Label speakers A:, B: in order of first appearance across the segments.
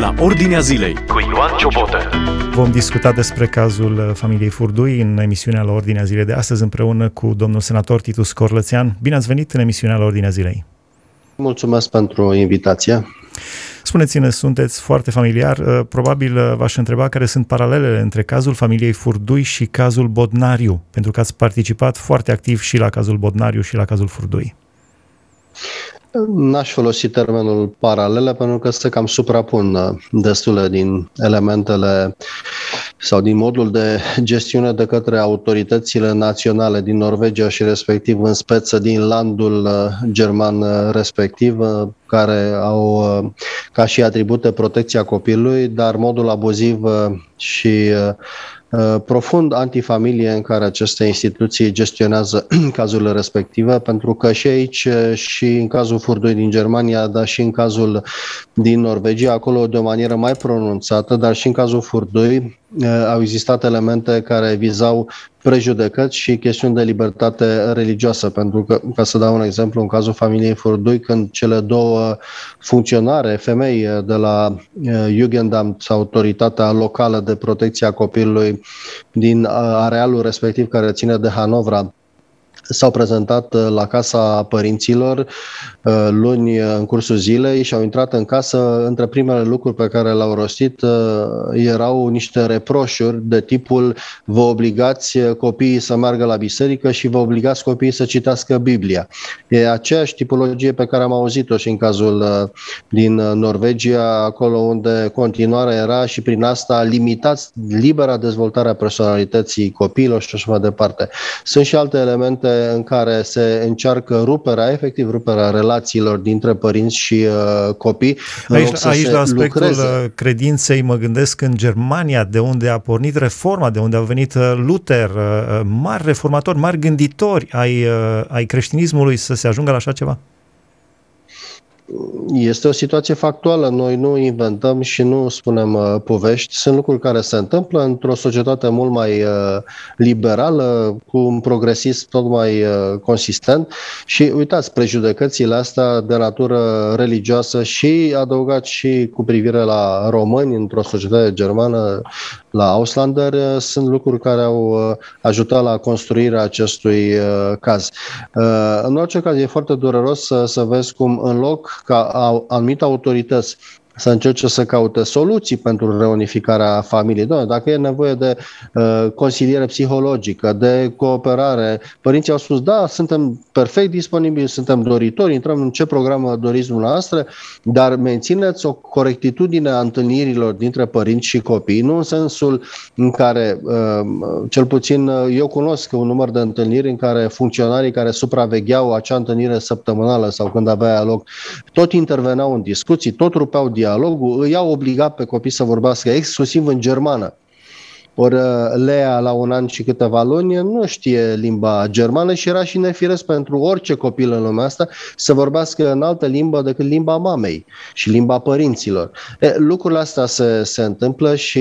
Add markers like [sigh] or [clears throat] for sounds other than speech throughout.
A: la Ordinea Zilei cu Ioan Ciobotă.
B: Vom discuta despre cazul familiei Furdui în emisiunea la Ordinea Zilei de astăzi împreună cu domnul senator Titus Corlățean. Bine ați venit în emisiunea la Ordinea Zilei.
C: Mulțumesc pentru invitație.
B: Spuneți-ne, sunteți foarte familiar, uh, probabil uh, v-aș întreba care sunt paralelele între cazul familiei Furdui și cazul Bodnariu, pentru că ați participat foarte activ și la cazul Bodnariu și la cazul Furdui.
C: N-aș folosi termenul paralele pentru că se cam suprapun uh, destule din elementele sau din modul de gestiune de către autoritățile naționale din Norvegia și respectiv în speță din landul uh, german uh, respectiv, care au ca și atribute protecția copilului, dar modul abuziv și Uh, profund antifamilie în care aceste instituții gestionează [clears throat] cazurile respective, pentru că și aici, uh, și în cazul Furdui din Germania, dar și în cazul din Norvegia, acolo de o manieră mai pronunțată, dar și în cazul Furdui, uh, au existat elemente care vizau prejudecăți și chestiuni de libertate religioasă, pentru că, ca să dau un exemplu, în cazul familiei Furdui, când cele două funcționare, femei de la Jugendamt, autoritatea locală de protecție a copilului din arealul respectiv care ține de Hanovra, s-au prezentat uh, la casa părinților uh, luni uh, în cursul zilei și au intrat în casă. Între primele lucruri pe care le-au rostit erau niște reproșuri de tipul vă obligați copiii să meargă la biserică și vă obligați copiii să citească Biblia. E aceeași tipologie pe care am auzit-o și în cazul din Norvegia, acolo unde continuarea era și prin asta limitați libera dezvoltare a personalității copiilor și așa mai departe. Sunt și alte elemente în care se încearcă ruperea, efectiv ruperea relațiilor dintre părinți și uh, copii.
B: Aici, aici la aspectul lucreze. Uh, credinței mă gândesc în Germania, de unde a pornit reforma, de unde au venit uh, Luther, uh, mari reformatori, mari gânditori ai, ai creștinismului să se ajungă la așa ceva?
C: Este o situație factuală. Noi nu inventăm și nu spunem uh, povești. Sunt lucruri care se întâmplă într-o societate mult mai uh, liberală, cu un progresism tot mai uh, consistent. Și uitați, prejudecățile astea de natură religioasă și adăugat și cu privire la români într-o societate germană, la Auslander, uh, sunt lucruri care au uh, ajutat la construirea acestui uh, caz. În orice caz, e foarte dureros să, să vezi cum în loc ca anumite autorități să încerce să caute soluții pentru reunificarea familiei. Doamne, dacă e nevoie de uh, consiliere psihologică, de cooperare, părinții au spus, da, suntem perfect disponibili, suntem doritori, intrăm în ce program doriți dumneavoastră, dar mențineți o corectitudine a întâlnirilor dintre părinți și copii, nu în sensul în care, uh, cel puțin uh, eu cunosc un număr de întâlniri în care funcționarii care supravegheau acea întâlnire săptămânală sau când avea loc, tot interveneau în discuții, tot rupeau dialog, dialogul, îi au obligat pe copii să vorbească exclusiv în germană. Ori uh, Lea, la un an și câteva luni, nu știe limba germană și era și nefiresc pentru orice copil în lumea asta să vorbească în altă limbă decât limba mamei și limba părinților. E, lucrurile astea se, se întâmplă și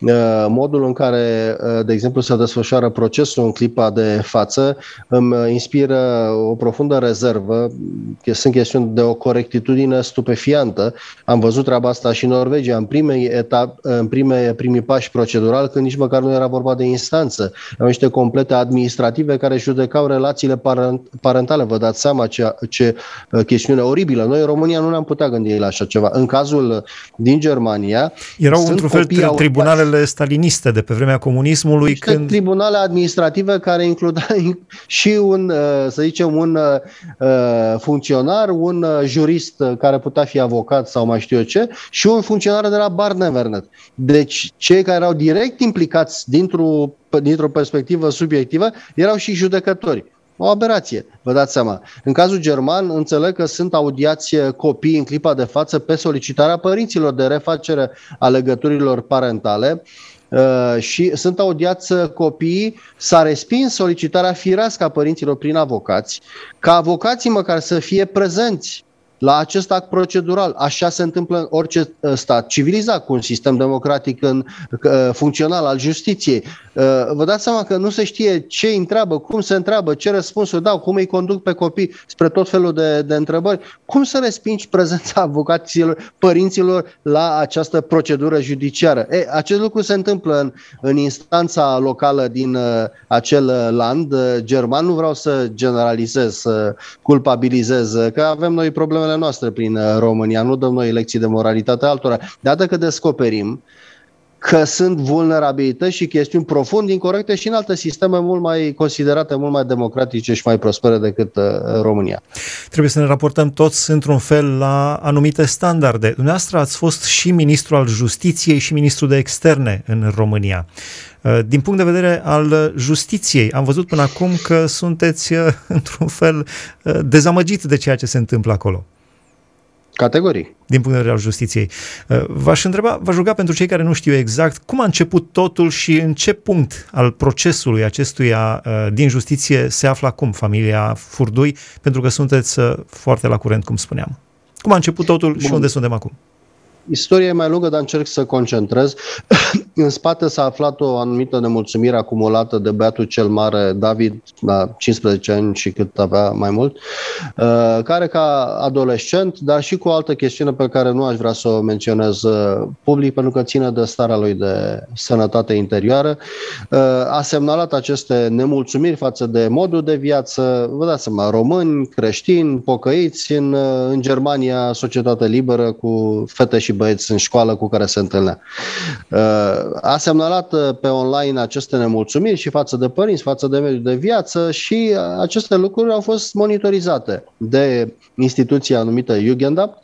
C: uh, modul în care, uh, de exemplu, se desfășoară procesul în clipa de față îmi inspiră o profundă rezervă. Sunt chestiuni de o corectitudine stupefiantă. Am văzut treaba asta și în Norvegia, în, prime etap, în prime, primii pași procedural, când nici măcar nu era vorba de instanță. Erau niște complete administrative care judecau relațiile parentale. Vă dați seama ce, ce uh, chestiune oribilă. Noi în România nu ne-am putea gândi la așa ceva. În cazul uh, din Germania...
B: Erau într-un fel au... tribunalele staliniste de pe vremea comunismului.
C: Niște când... tribunale administrative care includa [laughs] și un, uh, să zicem, un funcționar, un jurist care putea fi avocat sau mai știu eu ce, și un funcționar de la Barnevernet. Deci cei care erau direct implicați dintr-o, dintr-o perspectivă subiectivă erau și judecători. O aberație, vă dați seama. În cazul german, înțeleg că sunt audiați copii în clipa de față pe solicitarea părinților de refacere a legăturilor parentale uh, și sunt audiați copiii, s-a respins solicitarea firească a părinților prin avocați, ca avocații măcar să fie prezenți la acest act procedural. Așa se întâmplă în orice uh, stat civilizat, cu un sistem democratic în, uh, funcțional al justiției. Vă dați seama că nu se știe ce îi întreabă, cum se întreabă, ce răspunsuri dau, cum îi conduc pe copii spre tot felul de, de întrebări. Cum să respingi prezența [laughs] avocaților, părinților la această procedură judiciară? E, acest lucru se întâmplă în, în instanța locală din uh, acel land uh, german. Nu vreau să generalizez, să culpabilizez, uh, că avem noi problemele noastre prin uh, România, nu dăm noi lecții de moralitate altora. De că descoperim că sunt vulnerabilități și chestiuni profund incorrecte și în alte sisteme mult mai considerate, mult mai democratice și mai prospere decât uh, România.
B: Trebuie să ne raportăm toți într-un fel la anumite standarde. Dumneavoastră ați fost și ministru al justiției și ministru de externe în România. Uh, din punct de vedere al justiției, am văzut până acum că sunteți uh, [laughs] într-un fel dezamăgit de ceea ce se întâmplă acolo.
C: Categorii.
B: Din punct de vedere al justiției. Uh, v-aș întreba, v-aș ruga pentru cei care nu știu exact, cum a început totul și în ce punct al procesului acestuia uh, din justiție se află acum familia Furdui, pentru că sunteți uh, foarte la curent, cum spuneam. Cum a început totul Bun. și unde suntem acum?
C: Istoria e mai lungă, dar încerc să concentrez. [clears throat] în spate s-a aflat o anumită nemulțumire acumulată de băiatul cel mare, David, la 15 ani și cât avea mai mult, uh, care ca adolescent, dar și cu o altă chestiune pe care nu aș vrea să o menționez uh, public, pentru că ține de starea lui de sănătate interioară, uh, a semnalat aceste nemulțumiri față de modul de viață, vă dați seama, români, creștini, pocăiți, în, în Germania, societate liberă cu fete și băieți în școală cu care se întâlnea. Uh, a semnalat uh, pe online aceste nemulțumiri și față de părinți, față de mediul de viață și aceste lucruri au fost monitorizate de instituția numită Jugendamt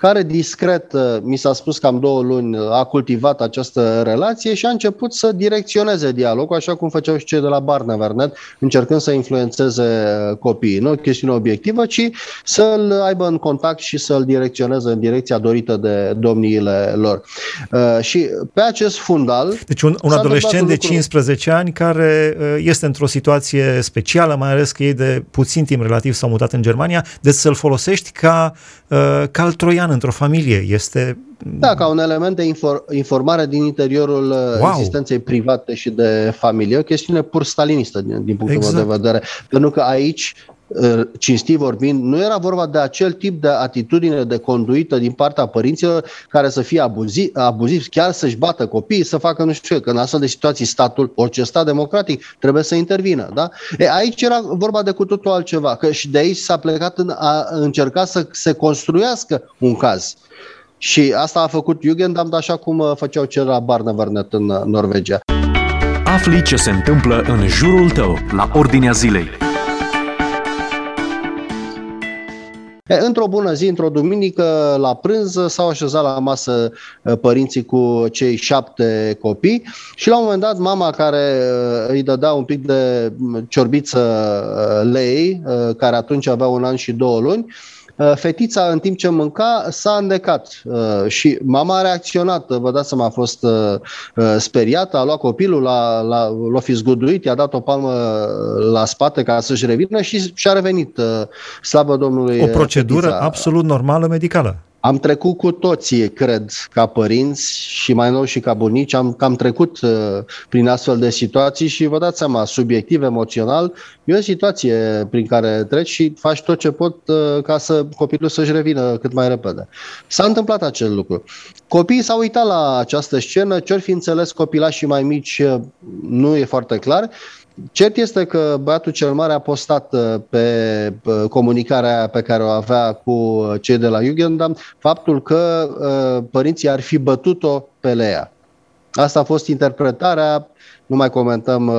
C: care discret, uh, mi s-a spus că am două luni, uh, a cultivat această relație și a început să direcționeze dialogul, așa cum făceau și cei de la Barnevernet, încercând să influențeze uh, copiii. Nu o chestiune obiectivă, ci să-l aibă în contact și să-l direcționeze în direcția dorită de domniile lor. Și pe acest fundal...
B: Deci un, un adolescent de 15 ani care este într-o situație specială, mai ales că ei de puțin timp relativ s-au mutat în Germania, deci să-l folosești ca, ca al troian an într-o familie. Este...
C: Da, ca un element de infor- informare din interiorul uh, wow. existenței private și de familie. O chestiune pur stalinistă din, din punctul exact. meu de vedere. Pentru că aici uh, cinstit vorbind, nu era vorba de acel tip de atitudine de conduită din partea părinților care să fie abuziv, abuziv chiar să-și bată copiii, să facă nu știu că în astfel de situații statul, orice stat democratic, trebuie să intervină. Da? E, aici era vorba de cu totul altceva, că și de aici s-a plecat în a încerca să se construiască un caz. Și asta a făcut Jugendamt așa cum uh, făceau cel la Barnevernet în uh, Norvegia.
A: Afli ce se întâmplă în jurul tău, la ordinea zilei.
C: Într-o bună zi, într-o duminică, la prânz, s-au așezat la masă uh, părinții cu cei șapte copii și la un moment dat mama care îi dădea un pic de ciorbiță lei, care atunci avea un an și două luni, Uh, fetița, în timp ce mânca, s-a îndecat uh, și mama a reacționat. Vă dați seama, a fost uh, speriată, a luat copilul, l-a, l-a, l-a fi zguduit, i-a dat o palmă la spate ca să-și revină și și-a revenit. Slavă Domnului.
B: O procedură fetița. absolut normală medicală.
C: Am trecut cu toții, cred, ca părinți și mai nou și ca bunici, am cam trecut uh, prin astfel de situații și vă dați seama, subiectiv, emoțional, e o situație prin care treci și faci tot ce pot uh, ca să copilul să-și revină cât mai repede. S-a întâmplat acel lucru. Copiii s-au uitat la această scenă, ce-or fi înțeles copilașii mai mici uh, nu e foarte clar, Cert este că băiatul cel mare a postat uh, pe comunicarea pe care o avea cu uh, cei de la Jugendam faptul că uh, părinții ar fi bătut-o pe Lea. Asta a fost interpretarea nu mai comentăm uh,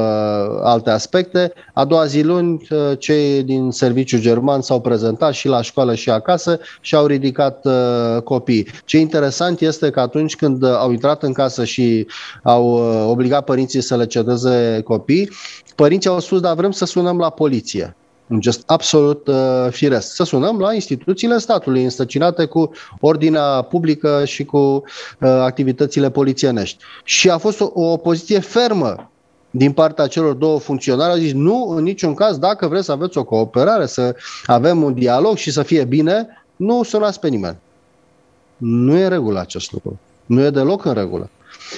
C: alte aspecte. A doua zi luni, uh, cei din serviciu german s-au prezentat și la școală și acasă și au ridicat uh, copii. Ce interesant este că atunci când au intrat în casă și au uh, obligat părinții să le cedeze copii, părinții au spus, da, vrem să sunăm la poliție un gest absolut uh, firesc. Să sunăm la instituțiile statului înstăcinate cu ordinea publică și cu uh, activitățile polițienești. Și a fost o, o poziție fermă din partea celor două funcționari. Au zis nu, în niciun caz, dacă vreți să aveți o cooperare, să avem un dialog și să fie bine, nu sunați pe nimeni. Nu e regulă acest lucru. Nu e deloc în regulă.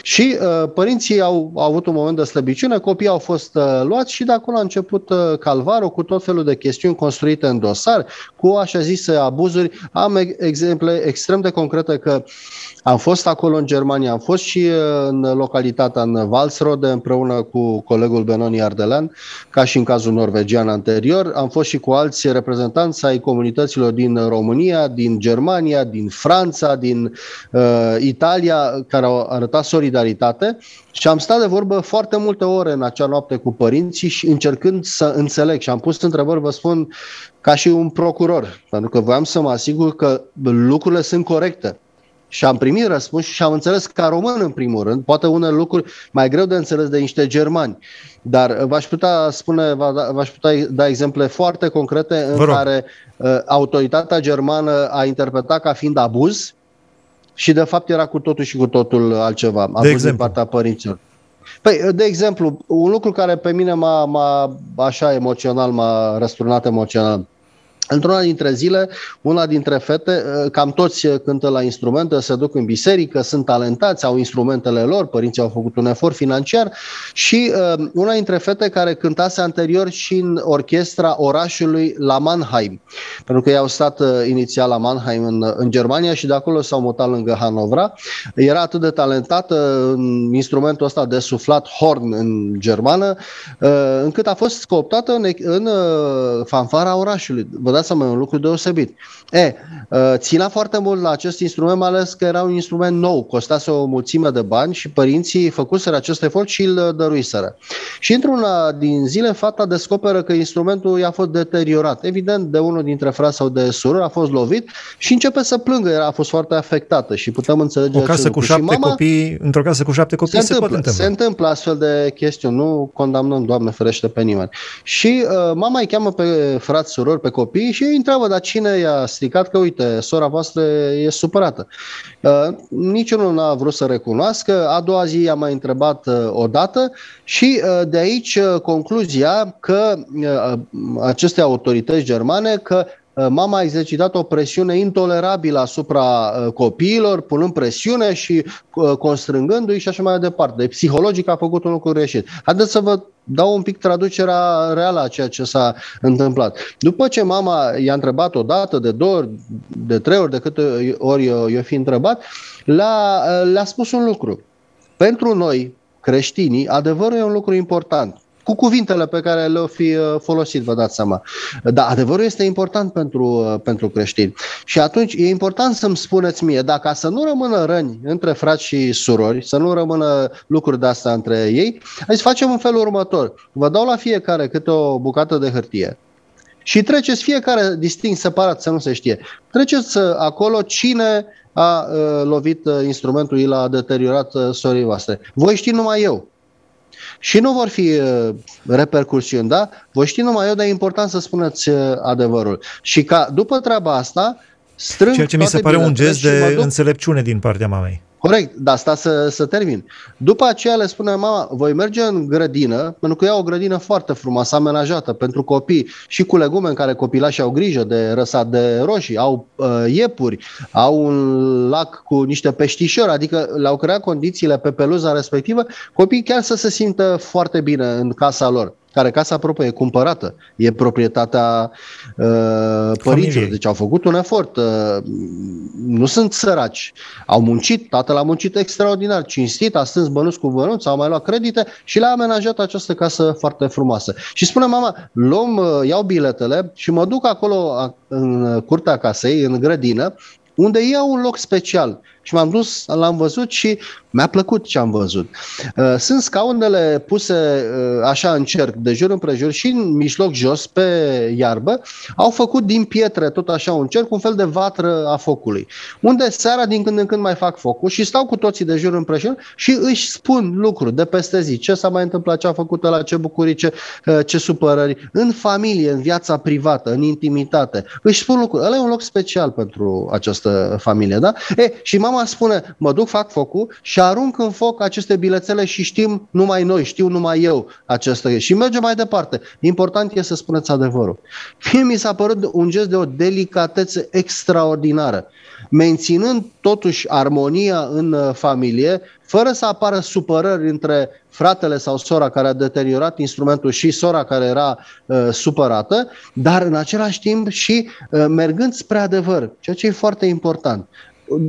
C: Și uh, părinții au, au avut un moment de slăbiciune, copiii au fost uh, luați și de acolo a început uh, calvarul cu tot felul de chestiuni construite în dosar, cu așa zise abuzuri. Am exemple extrem de concrete că am fost acolo în Germania, am fost și uh, în localitatea în Valsrode împreună cu colegul Benoni Ardelean, ca și în cazul norvegian anterior. Am fost și cu alți reprezentanți ai comunităților din România, din Germania, din Franța, din uh, Italia, care au arătat solidaritate și am stat de vorbă foarte multe ore în acea noapte cu părinții și încercând să înțeleg și am pus întrebări, vă spun, ca și un procuror, pentru că voiam să mă asigur că lucrurile sunt corecte. Și am primit răspuns și am înțeles ca român în primul rând, poate unele lucruri mai greu de înțeles de niște germani, dar v-aș putea spune, da, v-aș putea da exemple foarte concrete în care uh, autoritatea germană a interpretat ca fiind abuz și de fapt era cu totul și cu totul altceva, abuz de exemplu. din partea părinților. Păi, de exemplu, un lucru care pe mine m-a, m-a așa emoțional, m-a răsturnat emoțional. Într-una dintre zile, una dintre fete, ă, cam toți cântă la instrumente, se duc în biserică, sunt talentați, au instrumentele lor, părinții au făcut un efort financiar și uh, una dintre fete care cântase anterior și în orchestra orașului la Mannheim, pentru că ei au stat uh, inițial la Mannheim în, în Germania și de acolo s-au mutat lângă Hanovra. Era atât de talentată în instrumentul ăsta de suflat horn în germană, uh, încât a fost cooptată în, în uh, fanfara orașului. Vă dați seama, e un lucru deosebit. E, ă, ținea foarte mult la acest instrument, mai ales că era un instrument nou, costase o mulțime de bani și părinții făcuseră acest efort și îl dăruiseră. Și într-una din zile, fata descoperă că instrumentul i-a fost deteriorat. Evident, de unul dintre frați sau de surori a fost lovit și începe să plângă, era, a fost foarte afectată și putem înțelege
B: O casă cu șapte mama, copii, într-o casă cu șapte copii se, se întâmplă,
C: poate Se întâmplă astfel de chestiuni, nu condamnăm, Doamne ferește, pe nimeni. Și uh, mama îi cheamă pe frați, surori, pe copii copii și ei întreabă, dar cine i-a stricat că, uite, sora voastră e supărată. Uh, niciunul n-a vrut să recunoască, a doua zi i-a mai întrebat uh, o dată și uh, de aici uh, concluzia că uh, aceste autorități germane că Uh, mama a exercitat o presiune intolerabilă asupra uh, copiilor, punând presiune și uh, constrângându-i și așa mai departe. Deci, psihologic a făcut un lucru greșit. Haideți să vă dau un pic traducerea reală a ceea ce s-a întâmplat. După ce mama i-a întrebat o dată, de două ori, de trei ori, de câte ori i-a fi întrebat, le-a, le-a spus un lucru. Pentru noi, creștinii, adevărul e un lucru important cu cuvintele pe care le-o fi uh, folosit, vă dați seama. Da, adevărul este important pentru, uh, pentru creștini. Și atunci e important să-mi spuneți mie, dacă să nu rămână răni între frați și surori, să nu rămână lucruri de astea între ei, hai să facem în felul următor. Vă dau la fiecare câte o bucată de hârtie și treceți fiecare distinct, separat, să nu se știe. Treceți uh, acolo cine a uh, lovit uh, instrumentul, el a deteriorat uh, sorii voastre. Voi ști numai eu. Și nu vor fi uh, repercursiuni, da? Voi ști numai eu, dar e important să spuneți uh, adevărul. Și ca după treaba asta, strâng
B: Ceea ce mi se pare un gest de duc... înțelepciune din partea mamei.
C: Corect, dar asta să, să termin. După aceea le spune mama, voi merge în grădină, pentru că ea o grădină foarte frumoasă, amenajată pentru copii și cu legume în care copilașii au grijă de răsat de roșii, au uh, iepuri, au un lac cu niște peștișori, adică le-au creat condițiile pe peluza respectivă, copiii chiar să se simtă foarte bine în casa lor care casa aproape e cumpărată, e proprietatea uh, părinților, deci au făcut un efort, uh, nu sunt săraci, au muncit, tatăl a muncit extraordinar, cinstit, a strâns bănuți cu bănuți, au mai luat credite și le-a amenajat această casă foarte frumoasă. Și spune mama, luăm, uh, iau biletele și mă duc acolo în curtea casei, în grădină, unde iau un loc special. Și m-am dus, l-am văzut și mi-a plăcut ce am văzut. Uh, sunt scaunele puse uh, așa în cerc, de jur împrejur și în mijloc jos, pe iarbă, au făcut din pietre tot așa un cerc, un fel de vatră a focului. Unde seara din când în când mai fac focul și stau cu toții de jur împrejur și își spun lucruri de peste zi. Ce s-a mai întâmplat, ce a făcut la ce bucurii, ce, uh, ce supărări. În familie, în viața privată, în intimitate. Își spun lucruri. Ăla e un loc special pentru această familie, da? E, și mama spune, mă duc, fac focul și arunc în foc aceste bilețele și știm numai noi, știu numai eu aceste și mergem mai departe. Important e să spuneți adevărul. Mie mi s-a părut un gest de o delicatețe extraordinară. menținând totuși armonia în familie, fără să apară supărări între fratele sau sora care a deteriorat instrumentul și sora care era uh, supărată, dar în același timp și uh, mergând spre adevăr, ceea ce e foarte important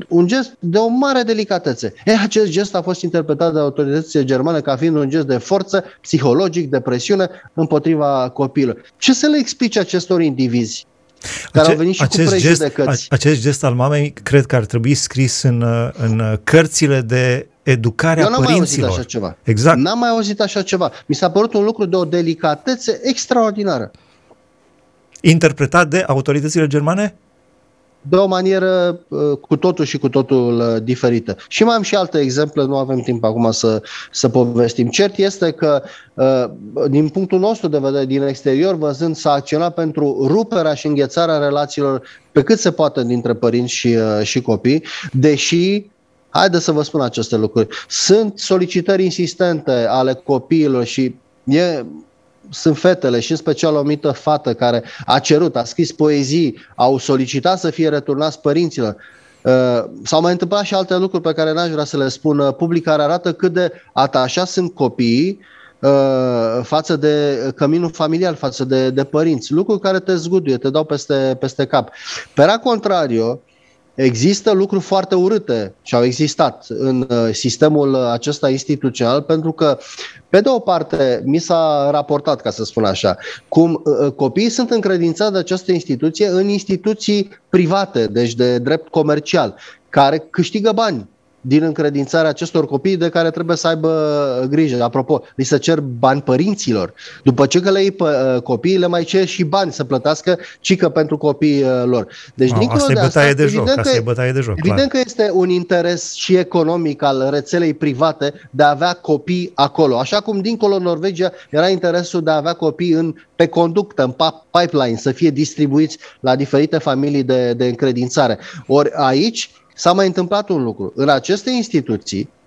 C: un gest de o mare delicatețe. E, acest gest a fost interpretat de autoritățile germane ca fiind un gest de forță psihologic, de presiune împotriva copilului. Ce să le explice acestor indivizi? care Ace- au venit și acest cu gest,
B: acest gest al mamei cred că ar trebui scris în, în cărțile de educare a părinților.
C: n-am mai auzit așa ceva.
B: Exact.
C: N-am mai auzit așa ceva. Mi s-a părut un lucru de o delicatețe extraordinară.
B: Interpretat de autoritățile germane?
C: De o manieră uh, cu totul și cu totul uh, diferită. Și mai am și alte exemple, nu avem timp acum să, să povestim. Cert este că, uh, din punctul nostru de vedere, din exterior, văzând s-a acționat pentru ruperea și înghețarea relațiilor pe cât se poate dintre părinți și, și copii, deși Haideți să vă spun aceste lucruri. Sunt solicitări insistente ale copiilor și e sunt fetele și în special o mită fată care a cerut, a scris poezii, au solicitat să fie returnați părinților. Uh, s-au mai întâmplat și alte lucruri pe care n-aș vrea să le spun uh, public, care arată cât de atașați sunt copiii uh, față de căminul familial, față de, de părinți. Lucruri care te zguduie, te dau peste, peste cap. Pe la contrario, Există lucruri foarte urâte și au existat în uh, sistemul acesta instituțional pentru că, pe de o parte, mi s-a raportat, ca să spun așa, cum uh, copiii sunt încredințați de această instituție în instituții private, deci de drept comercial, care câștigă bani din încredințarea acestor copii de care trebuie să aibă grijă. Apropo, li se cer bani părinților. După ce că le iei uh, copiii, le mai cer și bani să plătească cică pentru copiii uh, lor.
B: Deci, no, dincolo asta de asta, de joc, evident, că, e bătaie de joc,
C: evident clar. că este un interes și economic al rețelei private de a avea copii acolo. Așa cum dincolo în Norvegia era interesul de a avea copii în, pe conductă, în pipeline, să fie distribuiți la diferite familii de, de încredințare. Ori aici S-a mai întâmplat un lucru. În aceste instituții uh,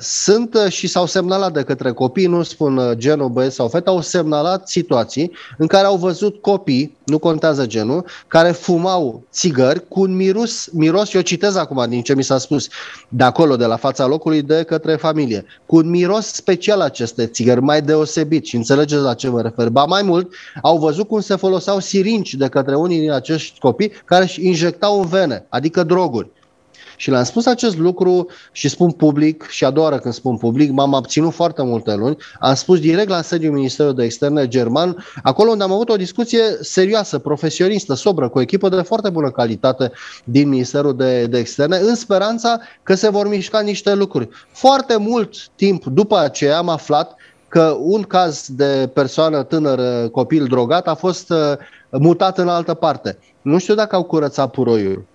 C: sunt uh, și s-au semnalat de către copii, nu spun uh, genul băieți sau fete, au semnalat situații în care au văzut copii, nu contează genul, care fumau țigări cu un miros, miros, eu citez acum din ce mi s-a spus de acolo, de la fața locului, de către familie, cu un miros special aceste țigări, mai deosebit și înțelegeți la ce mă refer. Ba mai mult, au văzut cum se foloseau sirinci de către unii din acești copii care își injectau în vene, adică droguri. Și le-am spus acest lucru și spun public, și a doua oară când spun public, m-am abținut foarte multe luni, am spus direct la sediul Ministerului de Externe german, acolo unde am avut o discuție serioasă, profesionistă, sobră, cu o echipă de foarte bună calitate din Ministerul de, de Externe, în speranța că se vor mișca niște lucruri. Foarte mult timp după aceea am aflat că un caz de persoană tânără, copil drogat, a fost uh, mutat în altă parte. Nu știu dacă au curățat puroiul.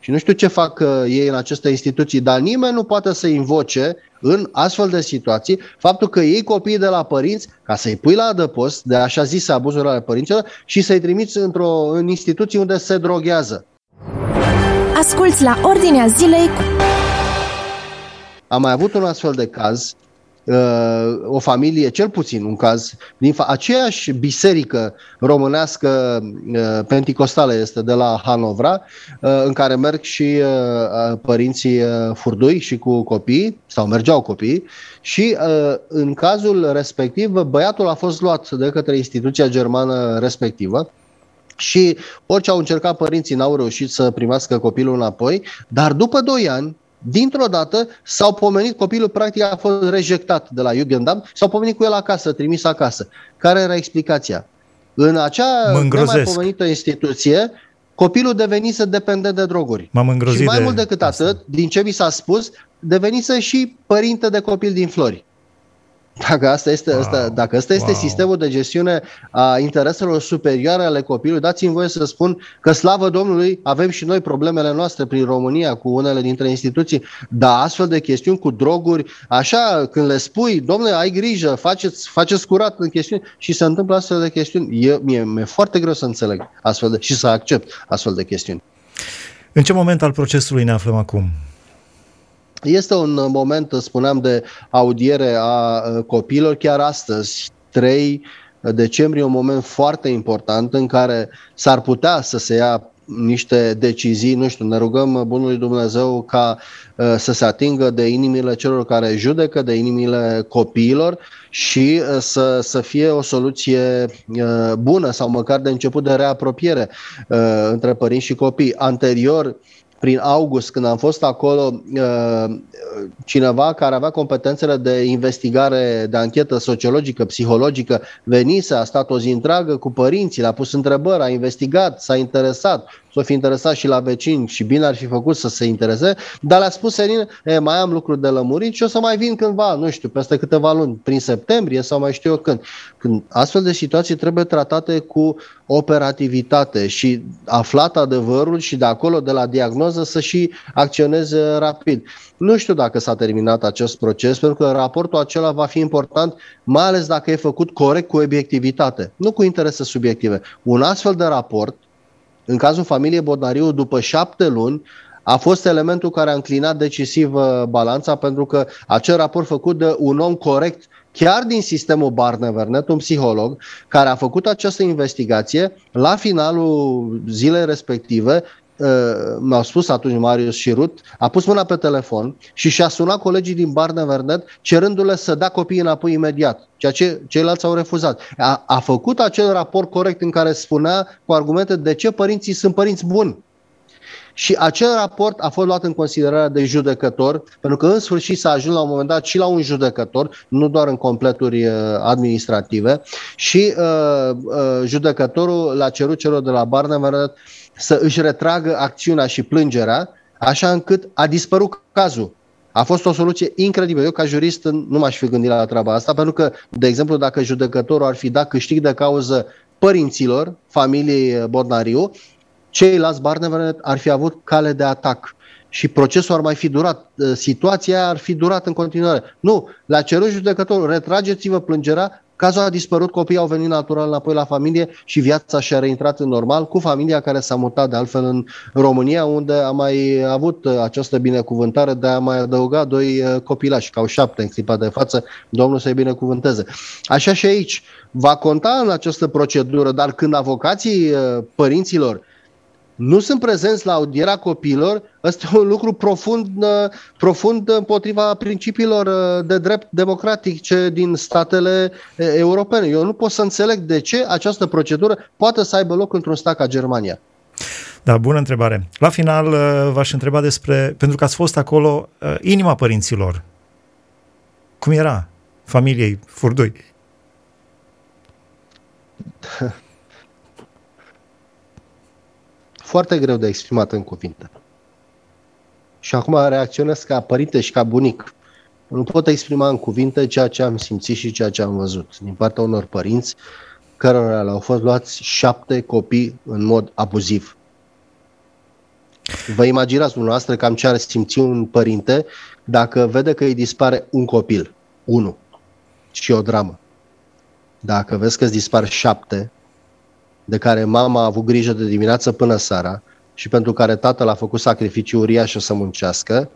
C: Și nu știu ce fac uh, ei în aceste instituții, dar nimeni nu poate să invoce în astfel de situații faptul că ei copiii de la părinți ca să-i pui la adăpost de așa zise abuzuri ale părinților și să-i trimiți într-o în instituții unde se droghează.
D: Asculți la Ordinea Zilei cu...
C: Am mai avut un astfel de caz Uh, o familie, cel puțin un caz, din fa- aceeași biserică românească uh, penticostală este de la Hanovra, uh, în care merg și părinții furdui și cu copii, sau mergeau copii, și în cazul respectiv băiatul a fost luat de către instituția germană respectivă, și orice au încercat părinții n-au reușit să primească copilul înapoi, dar după 2 ani, dintr-o dată s-au pomenit, copilul practic a fost rejectat de la Jugendamt, s-au pomenit cu el acasă, trimis acasă. Care era explicația? În acea pomenită instituție, copilul devenise dependent de droguri.
B: M-am
C: și mai
B: de
C: mult decât asta. atât, din ce mi s-a spus, devenise și părinte de copil din Flori. Dacă asta este, wow. asta, dacă asta este wow. sistemul de gestiune a intereselor superioare ale copilului, dați-mi voie să spun că, slavă Domnului, avem și noi problemele noastre prin România cu unele dintre instituții, dar astfel de chestiuni cu droguri, așa, când le spui, domnule, ai grijă, faceți, faceți curat în chestiuni și se întâmplă astfel de chestiuni, e, mie, mi-e foarte greu să înțeleg astfel de, și să accept astfel de chestiuni.
B: În ce moment al procesului ne aflăm acum?
C: Este un moment, spuneam, de audiere a copiilor chiar astăzi, 3 decembrie, un moment foarte important în care s-ar putea să se ia niște decizii, nu știu, ne rugăm Bunului Dumnezeu ca uh, să se atingă de inimile celor care judecă, de inimile copiilor și uh, să, să fie o soluție uh, bună sau măcar de început de reapropiere uh, între părinți și copii. Anterior, prin august, când am fost acolo, uh, cineva care avea competențele de investigare, de anchetă sociologică, psihologică, venise, a stat o zi întreagă cu părinții, le-a pus întrebări, a investigat, s-a interesat, s-o fi interesat și la vecini și bine ar fi făcut să se interese, dar le-a spus senin, e, mai am lucruri de lămurit și o să mai vin cândva, nu știu, peste câteva luni, prin septembrie sau mai știu eu când. Când astfel de situații trebuie tratate cu operativitate și aflat adevărul și de acolo, de la diagnoză, să și acționeze rapid. Nu știu dacă s-a terminat acest proces, pentru că raportul acela va fi important, mai ales dacă e făcut corect cu obiectivitate, nu cu interese subiective. Un astfel de raport, în cazul familiei Bodnariu, după șapte luni, a fost elementul care a înclinat decisiv uh, balanța pentru că acel raport făcut de un om corect chiar din sistemul Barnevernet, un psiholog, care a făcut această investigație, la finalul zilei respective, uh, mi-au spus atunci Marius și Rut, a pus mâna pe telefon și și-a sunat colegii din Barnevernet cerându-le să dea copiii înapoi imediat, ceea ce ceilalți au refuzat. A, a făcut acel raport corect în care spunea cu argumente de ce părinții sunt părinți buni și acel raport a fost luat în considerare de judecător, pentru că în sfârșit s-a ajuns la un moment dat și la un judecător, nu doar în completuri uh, administrative, și uh, uh, judecătorul l-a cerut celor de la Barnevernet să își retragă acțiunea și plângerea, așa încât a dispărut cazul. A fost o soluție incredibilă. Eu, ca jurist, nu m-aș fi gândit la treaba asta, pentru că, de exemplu, dacă judecătorul ar fi dat câștig de cauză părinților, familiei Bornariu, ceilalți Barnevernet ar fi avut cale de atac și procesul ar mai fi durat, ă, situația ar fi durat în continuare. Nu, la cerut judecătorul, retrageți-vă plângerea, cazul a dispărut, copiii au venit natural înapoi la familie și viața și-a reintrat în normal cu familia care s-a mutat de altfel în România, unde a mai avut această binecuvântare de a mai adăuga doi ă, copilași, ca au șapte în clipa de față, Domnul să-i binecuvânteze. Așa și aici, va conta în această procedură, dar când avocații ă, părinților nu sunt prezenți la audierea copiilor, ăsta e un lucru profund, uh, profund împotriva principiilor uh, de drept democratice din statele uh, europene. Eu nu pot să înțeleg de ce această procedură poate să aibă loc într-un stat ca Germania.
B: Da, bună întrebare. La final v-aș întreba despre, pentru că ați fost acolo, inima părinților. Cum era familiei Furdui? [laughs]
C: foarte greu de exprimat în cuvinte. Și acum reacționez ca părinte și ca bunic. Nu pot exprima în cuvinte ceea ce am simțit și ceea ce am văzut din partea unor părinți cărora le-au fost luați șapte copii în mod abuziv. Vă imaginați dumneavoastră cam ce ar simți un părinte dacă vede că îi dispare un copil, unul, și o dramă. Dacă vezi că îți dispar șapte, de care mama a avut grijă de dimineață până seara și pentru care tatăl a făcut sacrificii uriașe să muncească,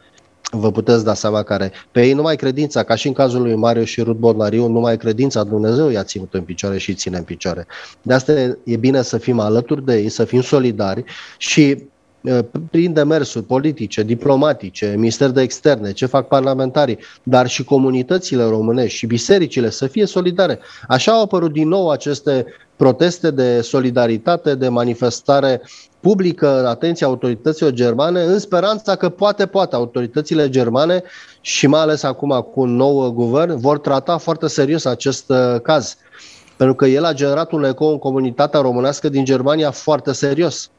C: vă puteți da seama care. Pe ei numai credința, ca și în cazul lui Mario și Rud Bornariu, numai credința Dumnezeu i-a ținut în picioare și ține în picioare. De asta e bine să fim alături de ei, să fim solidari și prin demersuri politice, diplomatice, minister de externe, ce fac parlamentarii, dar și comunitățile românești și bisericile să fie solidare. Așa au apărut din nou aceste proteste de solidaritate, de manifestare publică în atenția autorităților germane, în speranța că poate, poate, autoritățile germane și mai ales acum cu un nou guvern vor trata foarte serios acest uh, caz. Pentru că el a generat un eco în comunitatea românească din Germania foarte serios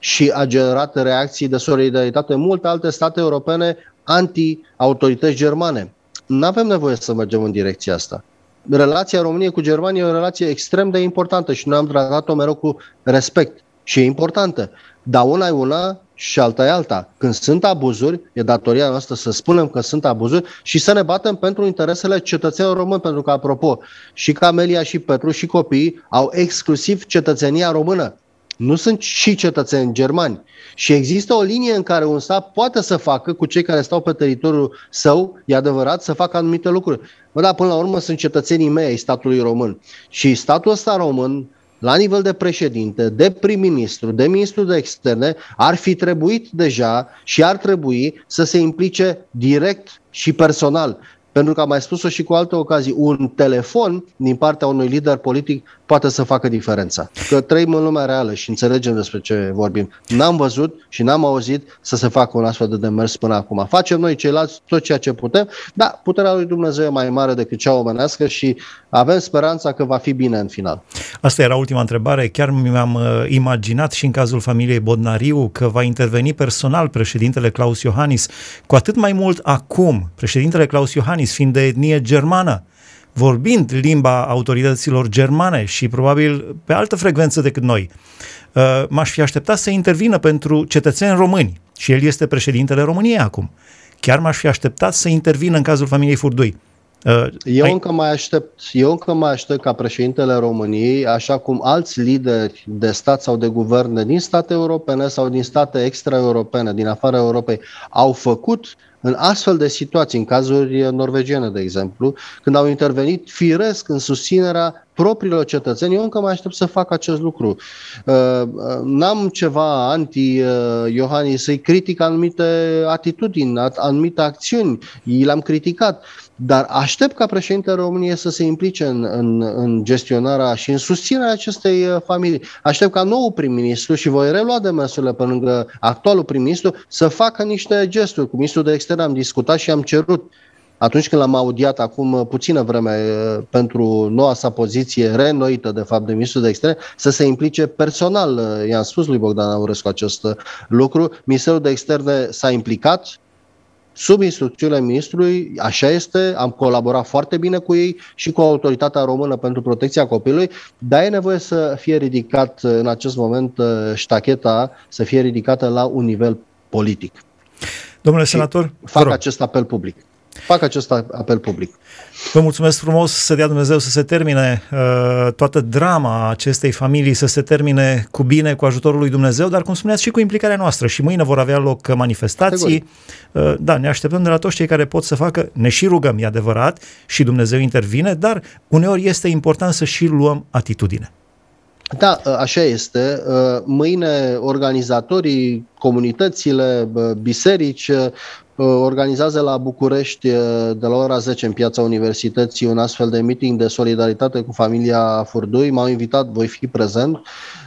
C: și a generat reacții de solidaritate în multe alte state europene anti-autorități germane. Nu avem nevoie să mergem în direcția asta relația României cu Germania e o relație extrem de importantă și noi am tratat-o mereu cu respect și e importantă. Dar una e una și alta e alta. Când sunt abuzuri, e datoria noastră să spunem că sunt abuzuri și să ne batem pentru interesele cetățenilor români, pentru că, apropo, și Camelia și Petru și copiii au exclusiv cetățenia română nu sunt și cetățeni germani. Și există o linie în care un stat poate să facă cu cei care stau pe teritoriul său, e adevărat, să facă anumite lucruri. Bă, dar până la urmă sunt cetățenii mei ai statului român. Și statul ăsta român la nivel de președinte, de prim-ministru, de ministru de externe, ar fi trebuit deja și ar trebui să se implice direct și personal. Pentru că am mai spus-o și cu alte ocazii, un telefon din partea unui lider politic poate să facă diferența. Că trăim în lumea reală și înțelegem despre ce vorbim. N-am văzut și n-am auzit să se facă un astfel de demers până acum. Facem noi ceilalți tot ceea ce putem, dar puterea lui Dumnezeu e mai mare decât cea omenească și avem speranța că va fi bine în final.
B: Asta era ultima întrebare. Chiar mi-am uh, imaginat și în cazul familiei Bodnariu că va interveni personal președintele Claus Iohannis, cu atât mai mult acum, președintele Claus Iohannis fiind de etnie germană, vorbind limba autorităților germane și probabil pe altă frecvență decât noi, uh, m-aș fi așteptat să intervină pentru cetățeni români și el este președintele României acum. Chiar m-aș fi așteptat să intervină în cazul familiei Furdui.
C: Uh, eu ai... încă mai aștept, eu încă mai aștept ca președintele României, așa cum alți lideri de stat sau de guverne din state europene sau din state extraeuropene, din afara Europei, au făcut uh, în astfel de situații, în cazuri norvegiene, de exemplu, când au intervenit firesc în susținerea propriilor cetățeni, eu încă mai aștept să fac acest lucru. Uh, uh, n-am ceva anti-Iohannis uh, să-i critic anumite atitudini, anumite acțiuni, i le-am criticat, dar aștept ca președintele României să se implice în, în, în gestionarea și în susținerea acestei familii. Aștept ca nou prim-ministru și voi relua demersurile pe lângă actualul prim-ministru să facă niște gesturi. Cu ministrul de externe am discutat și am cerut atunci când l-am audiat acum uh, puțină vreme uh, pentru noua sa poziție reînnoită, de fapt, de ministrul de externe, să se implice personal. Uh, i-am spus lui Bogdan Aurescu acest lucru. Ministerul de externe s-a implicat, sub instrucțiunile ministrului, așa este, am colaborat foarte bine cu ei și cu Autoritatea Română pentru Protecția Copilului, dar e nevoie să fie ridicat în acest moment ștacheta, să fie ridicată la un nivel politic.
B: Domnule senator,
C: fac acest apel public fac acest apel public.
B: Vă mulțumesc frumos să dea Dumnezeu să se termine uh, toată drama acestei familii, să se termine cu bine, cu ajutorul lui Dumnezeu, dar cum spuneați și cu implicarea noastră. Și mâine vor avea loc manifestații. Uh, da, ne așteptăm de la toți cei care pot să facă, ne și rugăm, e adevărat, și Dumnezeu intervine, dar uneori este important să și luăm atitudine.
C: Da, uh, așa este. Uh, mâine organizatorii, comunitățile, uh, biserici organizează la București de la ora 10 în piața Universității un astfel de meeting de solidaritate cu familia Furdui. M-au invitat, voi fi prezent.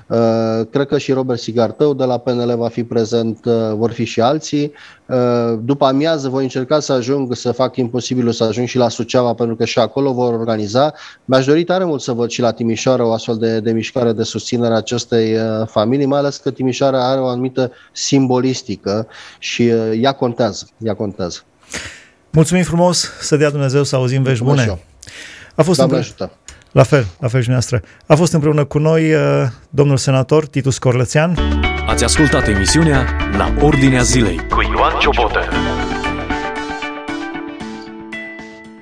C: Uh, cred că și Robert Sigartău de la PNL va fi prezent, uh, vor fi și alții. Uh, după amiază voi încerca să ajung, să fac imposibilul să ajung și la Suceava, pentru că și acolo vor organiza. Mi-aș dori tare mult să văd și la Timișoara o astfel de, de mișcare de susținere a acestei familii, mai ales că Timișoara are o anumită simbolistică și ea contează. Ea contează.
B: Mulțumim frumos, să dea Dumnezeu să auzim vești bune.
C: A fost Doamne ajută.
B: La fel, la fel și noastră. A fost împreună cu noi uh, domnul senator Titus Corlățean.
A: Ați ascultat emisiunea La Ordinea Zilei cu Ioan Ciobotă.